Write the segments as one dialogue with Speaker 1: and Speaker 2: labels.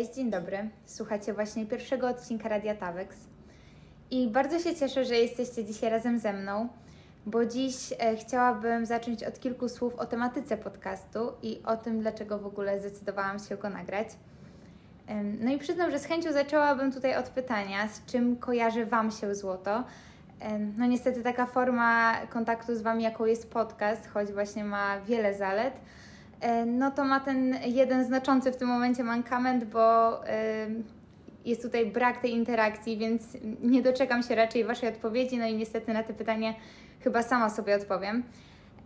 Speaker 1: Cześć, dzień dobry. Słuchacie właśnie pierwszego odcinka Radia Tawex. I bardzo się cieszę, że jesteście dzisiaj razem ze mną, bo dziś e, chciałabym zacząć od kilku słów o tematyce podcastu i o tym, dlaczego w ogóle zdecydowałam się go nagrać. No i przyznam, że z chęcią zaczęłabym tutaj od pytania, z czym kojarzy Wam się złoto. No niestety taka forma kontaktu z Wami, jaką jest podcast, choć właśnie ma wiele zalet, no to ma ten jeden znaczący w tym momencie mankament, bo em, jest tutaj brak tej interakcji, więc nie doczekam się raczej Waszej odpowiedzi, no i niestety na te pytanie chyba sama sobie odpowiem.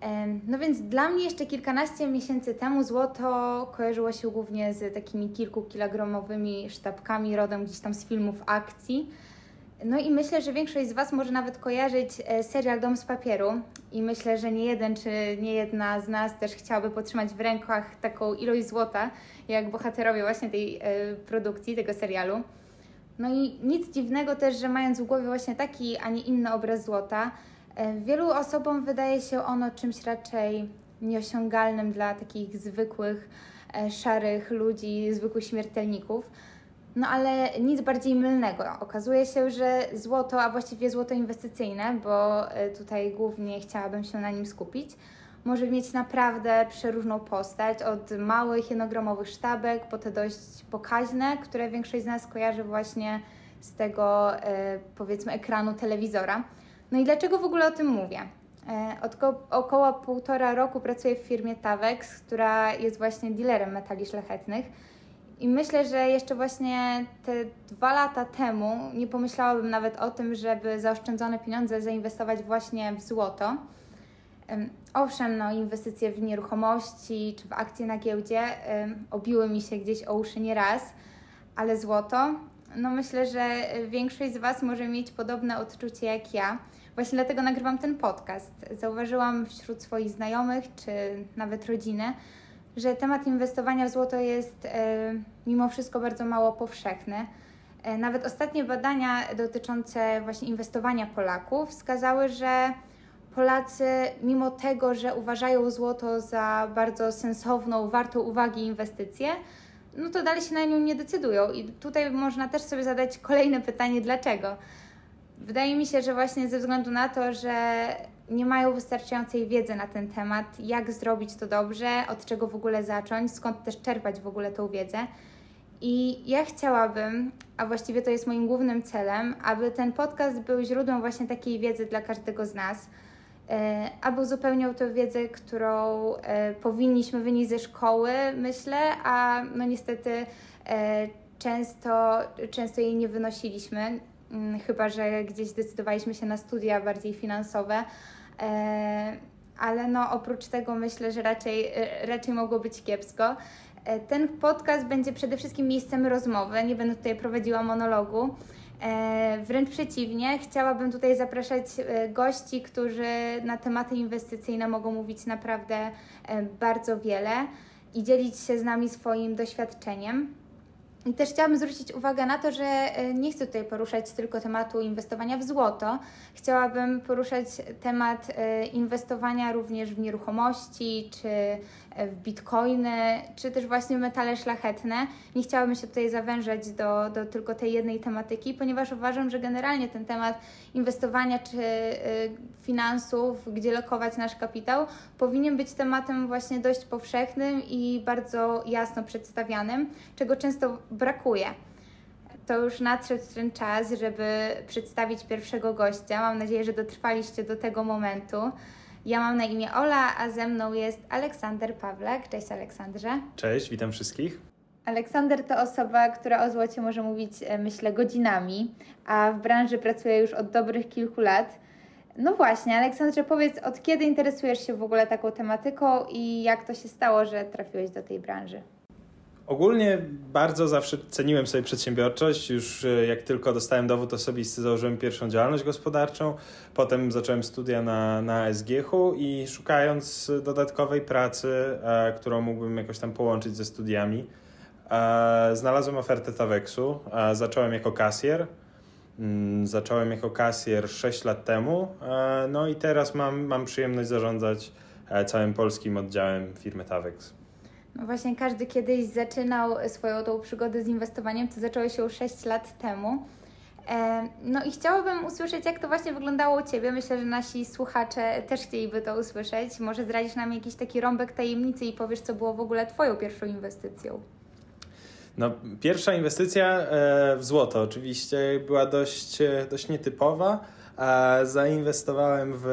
Speaker 1: Em, No więc dla mnie jeszcze kilkanaście miesięcy temu złoto kojarzyło się głównie z takimi kilkukilogramowymi sztabkami rodem gdzieś tam z filmów akcji. No i myślę, że większość z Was może nawet kojarzyć e, serial Dom z papieru i myślę, że nie jeden czy nie jedna z nas też chciałaby potrzymać w rękach taką ilość złota, jak bohaterowie właśnie tej e, produkcji, tego serialu. No i nic dziwnego też, że mając w głowie właśnie taki, a nie inny obraz złota, e, wielu osobom wydaje się ono czymś raczej nieosiągalnym dla takich zwykłych, szarych ludzi, zwykłych śmiertelników. No ale nic bardziej mylnego. Okazuje się, że złoto, a właściwie złoto inwestycyjne, bo e, tutaj głównie chciałabym się na nim skupić, może mieć naprawdę przeróżną postać, od małych jednogramowych sztabek po te dość pokaźne, które większość z nas kojarzy właśnie z tego e, powiedzmy ekranu telewizora. No i dlaczego w ogóle o tym mówię? E, Od ko- około półtora roku pracuję w firmie Tavex, która jest właśnie dealerem metali szlachetnych. I myślę, że jeszcze właśnie te dwa lata temu nie pomyślałabym nawet o tym, żeby zaoszczędzone pieniądze zainwestować właśnie w złoto. Em, Owszem, no, inwestycje w nieruchomości czy w akcje na giełdzie obiły mi się gdzieś o uszy nieraz, ale złoto, no myślę, że większość z Was może mieć podobne odczucie jak ja. Właśnie dlatego nagrywam ten podcast. Zauważyłam wśród swoich znajomych czy nawet rodziny, że temat inwestowania w złoto jest e, mimo wszystko bardzo mało powszechny. E, Nawet ostatnie badania dotyczące właśnie inwestowania Polaków wskazały, że Polacy, mimo tego, że uważają złoto za bardzo sensowną, wartą uwagi inwestycję, no to dalej się na nią nie decydują. I tutaj można też sobie zadać kolejne pytanie, dlaczego? Wydaje mi się, że właśnie ze względu na to, że nie mają wystarczającej wiedzy na ten temat, jak zrobić to dobrze, od czego w ogóle zacząć, skąd też czerpać w ogóle tą wiedzę. I ja chciałabym, a właściwie to jest moim głównym celem, aby ten podcast był źródłem właśnie takiej wiedzy dla każdego z nas, e, aby uzupełniał tę wiedzę, którą e, powinniśmy wynieść ze szkoły, myślę, a no niestety e, często, często jej nie wynosiliśmy, chyba że gdzieś zdecydowaliśmy się na studia bardziej finansowe. E, ale no oprócz tego myślę, że raczej, e, raczej mogło być kiepsko. E, Ten podcast będzie przede wszystkim miejscem rozmowy, nie będę tutaj prowadziła monologu. Wręcz przeciwnie, chciałabym tutaj zapraszać gości, którzy na tematy inwestycyjne mogą mówić naprawdę bardzo wiele i dzielić się z nami swoim doświadczeniem. Też chciałabym zwrócić uwagę na to, że e, nie chcę tutaj poruszać tylko tematu inwestowania w złoto. Chciałabym poruszać temat e, inwestowania również w nieruchomości, czy w bitcoiny, czy też właśnie metale szlachetne. Nie chciałabym się tutaj zawężać do, do tylko tej jednej tematyki, ponieważ uważam, że generalnie ten temat inwestowania czy e, finansów, gdzie lokować nasz kapitał, powinien być tematem właśnie dość powszechnym i bardzo jasno przedstawianym, czego często brakuje. To już nadszedł ten czas, żeby przedstawić pierwszego gościa. Mam nadzieję, że dotrwaliście do tego momentu. Ja mam na imię Ola, a ze mną jest Aleksander Pawlak. Cześć Aleksandrze.
Speaker 2: Cześć, witam wszystkich.
Speaker 1: Aleksander to osoba, która o złocie może mówić, e, myślę, godzinami, a w branży pracuje już od dobrych kilku lat. No właśnie, Aleksandrze, powiedz, od kiedy interesujesz się w ogóle taką tematyką i jak to się stało, że trafiłeś do tej branży?
Speaker 2: Ogólnie bardzo zawsze ceniłem sobie przedsiębiorczość. Już e, jak tylko dostałem dowód osobisty, założyłem pierwszą działalność gospodarczą. Potem zacząłem studia na, na SGH i szukając dodatkowej pracy, e, którą mógłbym jakoś tam połączyć ze studiami, e, znalazłem ofertę Tavexu. E, zacząłem jako kasjer. Mm, Zacząłem jako kasjer 6 lat temu, e, no i teraz mam, mam przyjemność zarządzać e, całym polskim oddziałem firmy Tavex.
Speaker 1: No właśnie każdy kiedyś zaczynał swoją tą przygodę z inwestowaniem, to zaczęło się już 6 lat temu. E, no i chciałabym usłyszeć, jak to właśnie wyglądało u Ciebie. Myślę, że nasi słuchacze też chcieliby to usłyszeć. Może zdradzisz nam jakiś taki rąbek tajemnicy i powiesz, co było w ogóle Twoją pierwszą inwestycją.
Speaker 2: No, pierwsza inwestycja e, w złoto oczywiście była dość, e, dość nietypowa. Zainwestowałem w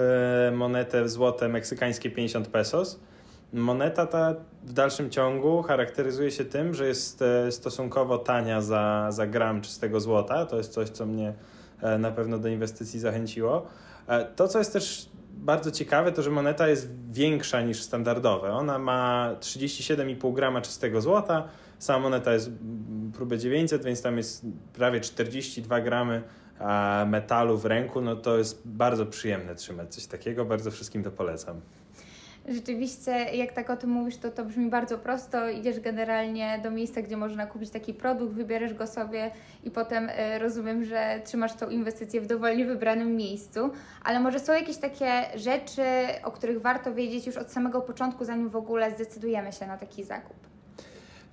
Speaker 2: monetę w złote meksykańskie 50 pesos. Moneta ta w dalszym ciągu charakteryzuje się tym, że jest e, stosunkowo tania za, za gram czystego złota. To jest coś, co mnie na pewno do inwestycji zachęciło. To, co jest też bardzo ciekawe, to że moneta jest większa niż standardowe. Ona ma 37,5 grama czystego złota, Sama moneta jest próbę 900, więc tam jest prawie 42 gramy metalu w ręku. No to jest bardzo przyjemne trzymać coś takiego. Bardzo wszystkim to polecam.
Speaker 1: Rzeczywiście, jak tak o tym mówisz, to to brzmi bardzo prosto. Idziesz generalnie do miejsca, gdzie można kupić taki produkt, wybierzesz go sobie i potem y, rozumiem, że trzymasz tą inwestycję w dowolnie wybranym miejscu. Ale może są jakieś takie rzeczy, o których warto wiedzieć już od samego początku, zanim w ogóle zdecydujemy się na taki zakup?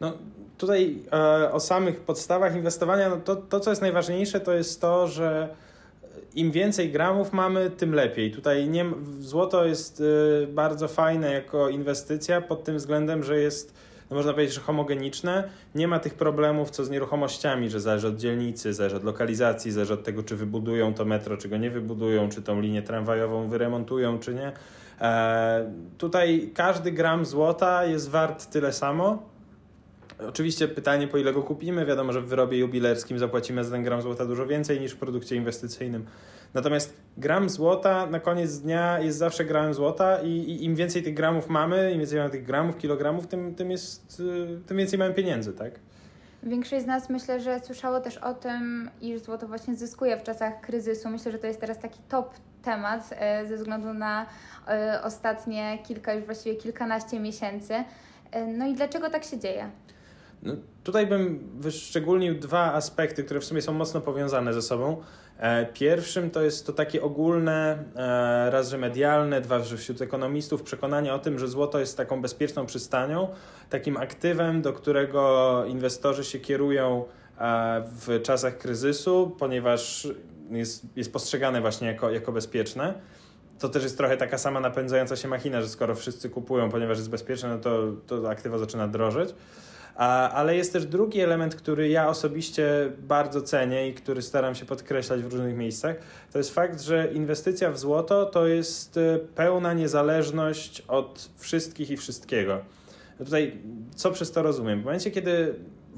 Speaker 2: No, tutaj e, o samych podstawach inwestowania, no to, to co jest najważniejsze, to jest to, że im więcej gramów mamy, tym lepiej. Tutaj nie, złoto jest e, bardzo fajne jako inwestycja pod tym względem, że jest, no można powiedzieć, że homogeniczne. Nie ma tych problemów co z nieruchomościami, że zależy od dzielnicy, zależy od lokalizacji, zależy od tego, czy wybudują to metro, czy go nie wybudują, czy tą linię tramwajową wyremontują, czy nie. E, tutaj każdy gram złota jest wart tyle samo Oczywiście pytanie, po ile go kupimy. Wiadomo, że w wyrobie jubilerskim zapłacimy za ten gram złota dużo więcej niż w produkcie inwestycyjnym. Natomiast gram złota na koniec dnia jest zawsze gramem złota i, i im więcej tych gramów mamy, im więcej mamy tych gramów, kilogramów, tym, tym, jest, y, tym więcej mamy pieniędzy, tak?
Speaker 1: Większość z nas myślę, że słyszało też o tym, iż złoto właśnie zyskuje w czasach kryzysu. Myślę, że to jest teraz taki top temat e, ze względu na e, ostatnie kilka, już właściwie kilkanaście miesięcy. No i dlaczego tak się dzieje?
Speaker 2: No, tutaj bym wyszczególnił dwa aspekty, które w sumie są mocno powiązane ze sobą. E, pierwszym to jest to takie ogólne, e, raz, że medialne, dwa, że wśród ekonomistów przekonanie o tym, że złoto jest taką bezpieczną przystanią, takim aktywem, do którego inwestorzy się kierują e, w czasach kryzysu, ponieważ jest, jest postrzegane właśnie jako, jako bezpieczne. To też jest trochę taka sama napędzająca się machina, że skoro wszyscy kupują, ponieważ jest bezpieczne, no to, to aktywa zaczyna drożeć. Ale jest też drugi element, który ja osobiście bardzo cenię i który staram się podkreślać w różnych miejscach. To jest fakt, że inwestycja w złoto to jest e, pełna niezależność od wszystkich i wszystkiego. Tutaj co przez to rozumiem? W momencie, kiedy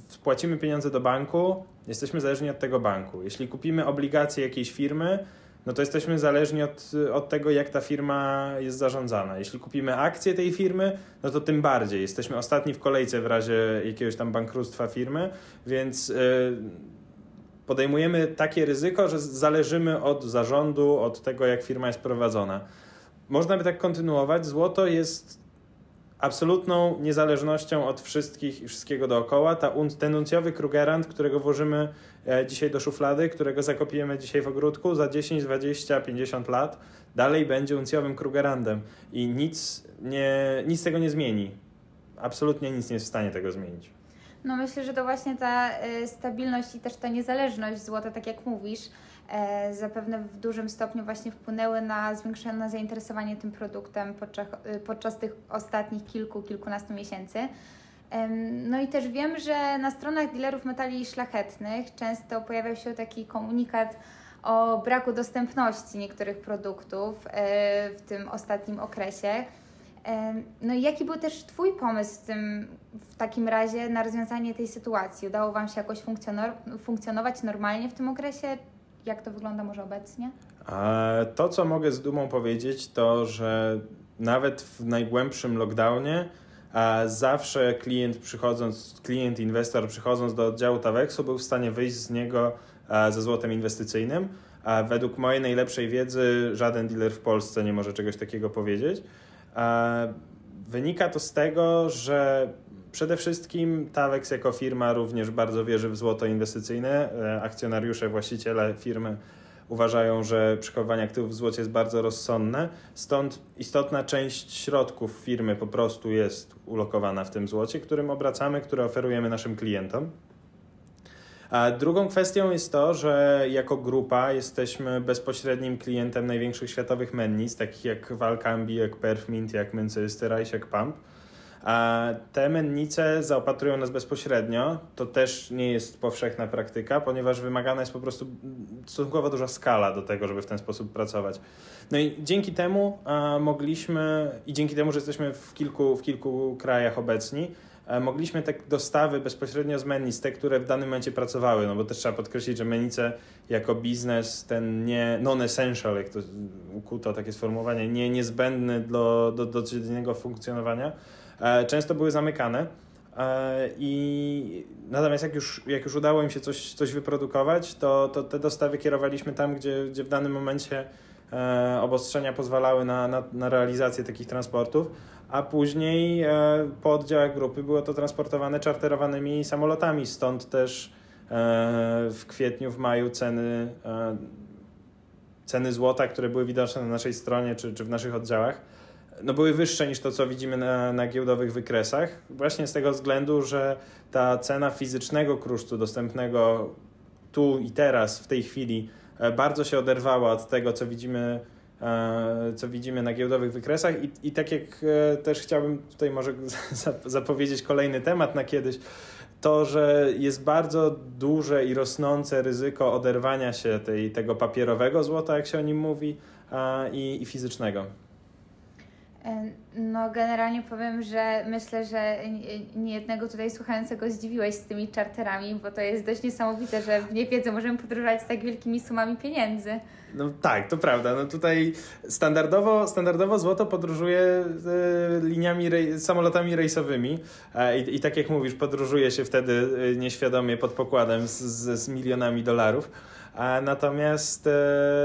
Speaker 2: wpłacimy pieniądze do banku, jesteśmy zależni od tego banku. Jeśli kupimy obligacje jakiejś firmy, no to jesteśmy zależni od, od tego, jak ta firma jest zarządzana. Jeśli kupimy akcje tej firmy, no to tym bardziej. Jesteśmy ostatni w kolejce w razie jakiegoś tam bankructwa firmy, więc yy, podejmujemy takie ryzyko, że zależymy od zarządu, od tego, jak firma jest prowadzona. Można by tak kontynuować. Złoto jest absolutną niezależnością od wszystkich i wszystkiego dookoła. Ta, ten uncjowy Krugerrand, którego włożymy e, dzisiaj do szuflady, którego zakopiemy dzisiaj w ogródku, za 10, 20, 50 lat dalej będzie uncjowym Krugerrandem i nic, nie, nic tego nie zmieni. Absolutnie nic nie jest w stanie tego zmienić.
Speaker 1: No myślę, że to właśnie ta y, stabilność i też ta niezależność złota, tak jak mówisz, E, zapewne w dużym stopniu właśnie wpłynęły na zwiększone zainteresowanie tym produktem podczas, y, podczas tych ostatnich kilku, kilkunastu miesięcy. No i też wiem, że na stronach dealerów metali szlachetnych często pojawiał się taki komunikat o braku dostępności niektórych produktów e, w tym ostatnim okresie. No i jaki był też Twój pomysł w, tym, w takim razie na rozwiązanie tej sytuacji? Udało Wam się jakoś funkcjonować normalnie w tym okresie? Jak to wygląda może obecnie?
Speaker 2: To, co mogę z dumą powiedzieć, to że nawet w najgłębszym lockdownie zawsze klient przychodząc, klient, inwestor przychodząc do oddziału Tawexu był w stanie wyjść z niego ze złotem inwestycyjnym. A według mojej najlepszej wiedzy żaden dealer w Polsce nie może czegoś takiego powiedzieć. Wynika to z tego, że Przede wszystkim Tawex jako firma również bardzo wierzy w złoto inwestycyjne. E, akcjonariusze, właściciele firmy uważają, że przechowywanie aktywów w złocie jest bardzo rozsądne. Stąd istotna część środków firmy po prostu jest ulokowana w tym złocie, którym obracamy, które oferujemy naszym klientom. A drugą kwestią jest to, że jako grupa jesteśmy bezpośrednim klientem największych światowych mennic, takich jak Valcambi, jak Perfmint, jak Mencesterajs, jak Pump. A te mennice zaopatrują nas bezpośrednio. To też nie jest powszechna praktyka, ponieważ wymagana jest po prostu stosunkowo duża skala do tego, żeby w ten sposób pracować. No i dzięki temu mogliśmy, i dzięki temu, że jesteśmy w kilku, w kilku krajach obecni, mogliśmy te dostawy bezpośrednio z mennic, te, które w danym momencie pracowały, no bo też trzeba podkreślić, że mennice jako biznes, ten nie non-essential, jak to ukuto takie sformułowanie, nie niezbędny do, do, do codziennego funkcjonowania, często były zamykane. E, I natomiast jak już, jak już udało im się coś, coś wyprodukować, to, to te dostawy kierowaliśmy tam, gdzie, gdzie w danym momencie e, obostrzenia pozwalały na, na, na realizację takich transportów, a później po oddziałach grupy było to transportowane czarterowanymi samolotami, stąd też w kwietniu, w maju ceny, ceny złota, które były widoczne na naszej stronie czy, czy w naszych oddziałach, no były wyższe niż to, co widzimy na, na giełdowych wykresach, właśnie z tego względu, że ta cena fizycznego kruszcu dostępnego tu i teraz, w tej chwili, e, bardzo się oderwała od tego, co widzimy, e, co widzimy na giełdowych wykresach. I, i tak jak e, też chciałbym tutaj może zapowiedzieć kolejny temat na kiedyś, to, że jest bardzo duże i rosnące ryzyko oderwania się tej, tego papierowego złota, jak się o nim mówi, i, i fizycznego.
Speaker 1: No, generalnie powiem, że myślę, że niejednego tutaj słuchającego zdziwiłeś z tymi czarterami, bo to jest dość niesamowite, że w niewiedzy możemy podróżować z tak wielkimi sumami pieniędzy.
Speaker 2: No tak, to prawda. No tutaj standardowo, standardowo złoto podróżuje e, liniami, rej, samolotami rejsowymi e, i, i tak jak mówisz, podróżuje się wtedy e, nieświadomie pod pokładem z, z, milionami dolarów. Natomiast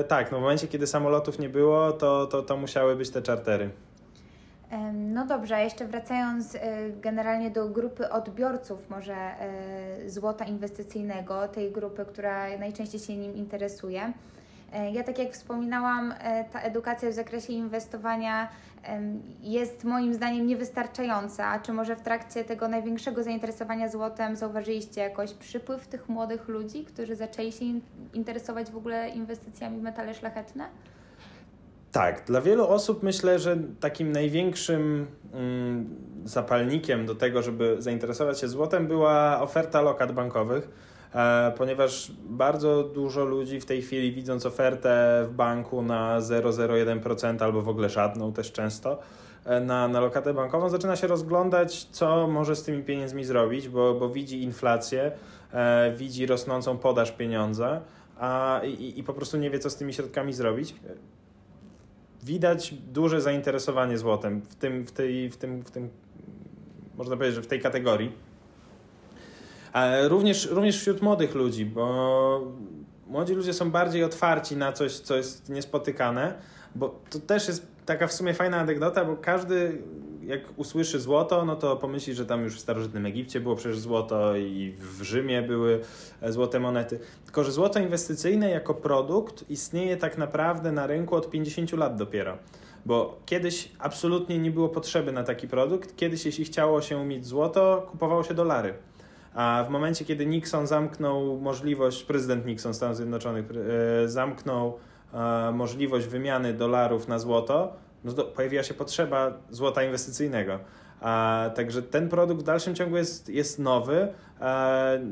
Speaker 2: tak, no w momencie, kiedy samolotów nie było, to, to, to musiały być te czartery.
Speaker 1: No dobrze, jeszcze wracając e, generalnie do grupy odbiorców, może e, złota inwestycyjnego, tej grupy, która najczęściej się nim interesuje. E, ja, tak jak wspominałam, ta edukacja w zakresie inwestowania jest moim zdaniem niewystarczająca. Czy może w trakcie tego największego zainteresowania złotem zauważyliście jakoś przypływ tych młodych ludzi, którzy zaczęli się interesować w ogóle inwestycjami w metale szlachetne?
Speaker 2: Tak, dla wielu osób myślę, że takim największym mm, zapalnikiem do tego, żeby zainteresować się złotem, była oferta lokat bankowych, e, ponieważ bardzo dużo ludzi w tej chwili, widząc ofertę w banku na 0,01% albo w ogóle żadną też często, e, na, na lokatę bankową, zaczyna się rozglądać, co może z tymi pieniędzmi zrobić, bo, bo widzi inflację, e, widzi rosnącą podaż pieniądza a, i, i po prostu nie wie, co z tymi środkami zrobić widać duże zainteresowanie złotem w tym, w tej, w tym, w tym można powiedzieć, że w tej kategorii. Ale również, również wśród młodych ludzi, bo młodzi ludzie są bardziej otwarci na coś, co jest niespotykane, bo to też jest taka w sumie fajna anegdota, bo każdy jak usłyszy złoto, no to pomyśli, że tam już w starożytnym Egipcie było przecież złoto i w Rzymie były e, złote monety. Tylko, że złoto inwestycyjne jako produkt istnieje tak naprawdę na rynku od 50 lat dopiero. Bo kiedyś absolutnie nie było potrzeby na taki produkt. Kiedyś, jeśli chciało się mieć złoto, kupowało się dolary. A w momencie, kiedy Nixon zamknął możliwość, prezydent Nixon Stanów Zjednoczonych e, zamknął e, możliwość wymiany dolarów na złoto, no to pojawiła się potrzeba złota inwestycyjnego. A, także ten produkt w dalszym ciągu jest, jest nowy.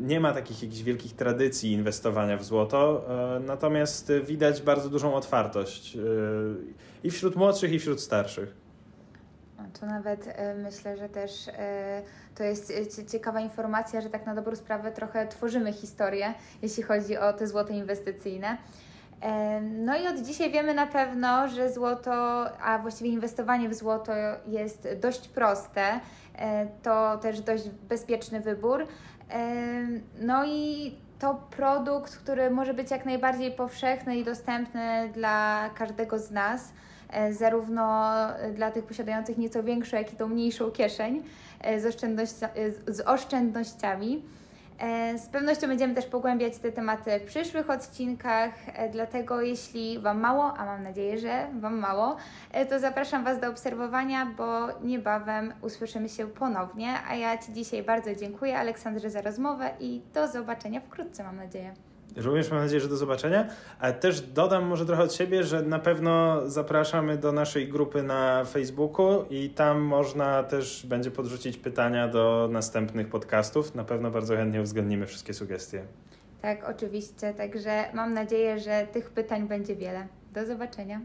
Speaker 2: nie ma takich jakichś wielkich tradycji inwestowania w złoto, natomiast widać bardzo dużą otwartość e, i wśród młodszych, i wśród starszych.
Speaker 1: To nawet e, myślę, że też e, to jest ciekawa informacja, że tak na dobrą sprawę trochę tworzymy historię, jeśli chodzi o te złote inwestycyjne. No i od dzisiaj wiemy na pewno, że złoto, a właściwie inwestowanie w złoto jest dość proste. E, to też dość bezpieczny wybór. No i to produkt, który może być jak najbardziej powszechny i dostępny dla każdego z nas, e, zarówno dla tych posiadających nieco większą, jak i tą mniejszą kieszeń e, z, z oszczędnościami. E, Z pewnością będziemy też pogłębiać te tematy w przyszłych odcinkach, e, dlatego jeśli Wam mało, a mam nadzieję, że Wam mało, e, to zapraszam Was do obserwowania, bo niebawem usłyszymy się ponownie. A ja Ci dzisiaj bardzo dziękuję, Aleksandrze, za rozmowę i do zobaczenia wkrótce, mam nadzieję.
Speaker 2: Również mam nadzieję, że do zobaczenia. Też dodam może trochę od siebie, że na pewno zapraszamy do naszej grupy na Facebooku i tam można też będzie podrzucić pytania do następnych podcastów. Na pewno bardzo chętnie uwzględnimy wszystkie sugestie.
Speaker 1: Tak, oczywiście. Także mam nadzieję, że tych pytań będzie wiele. Do zobaczenia.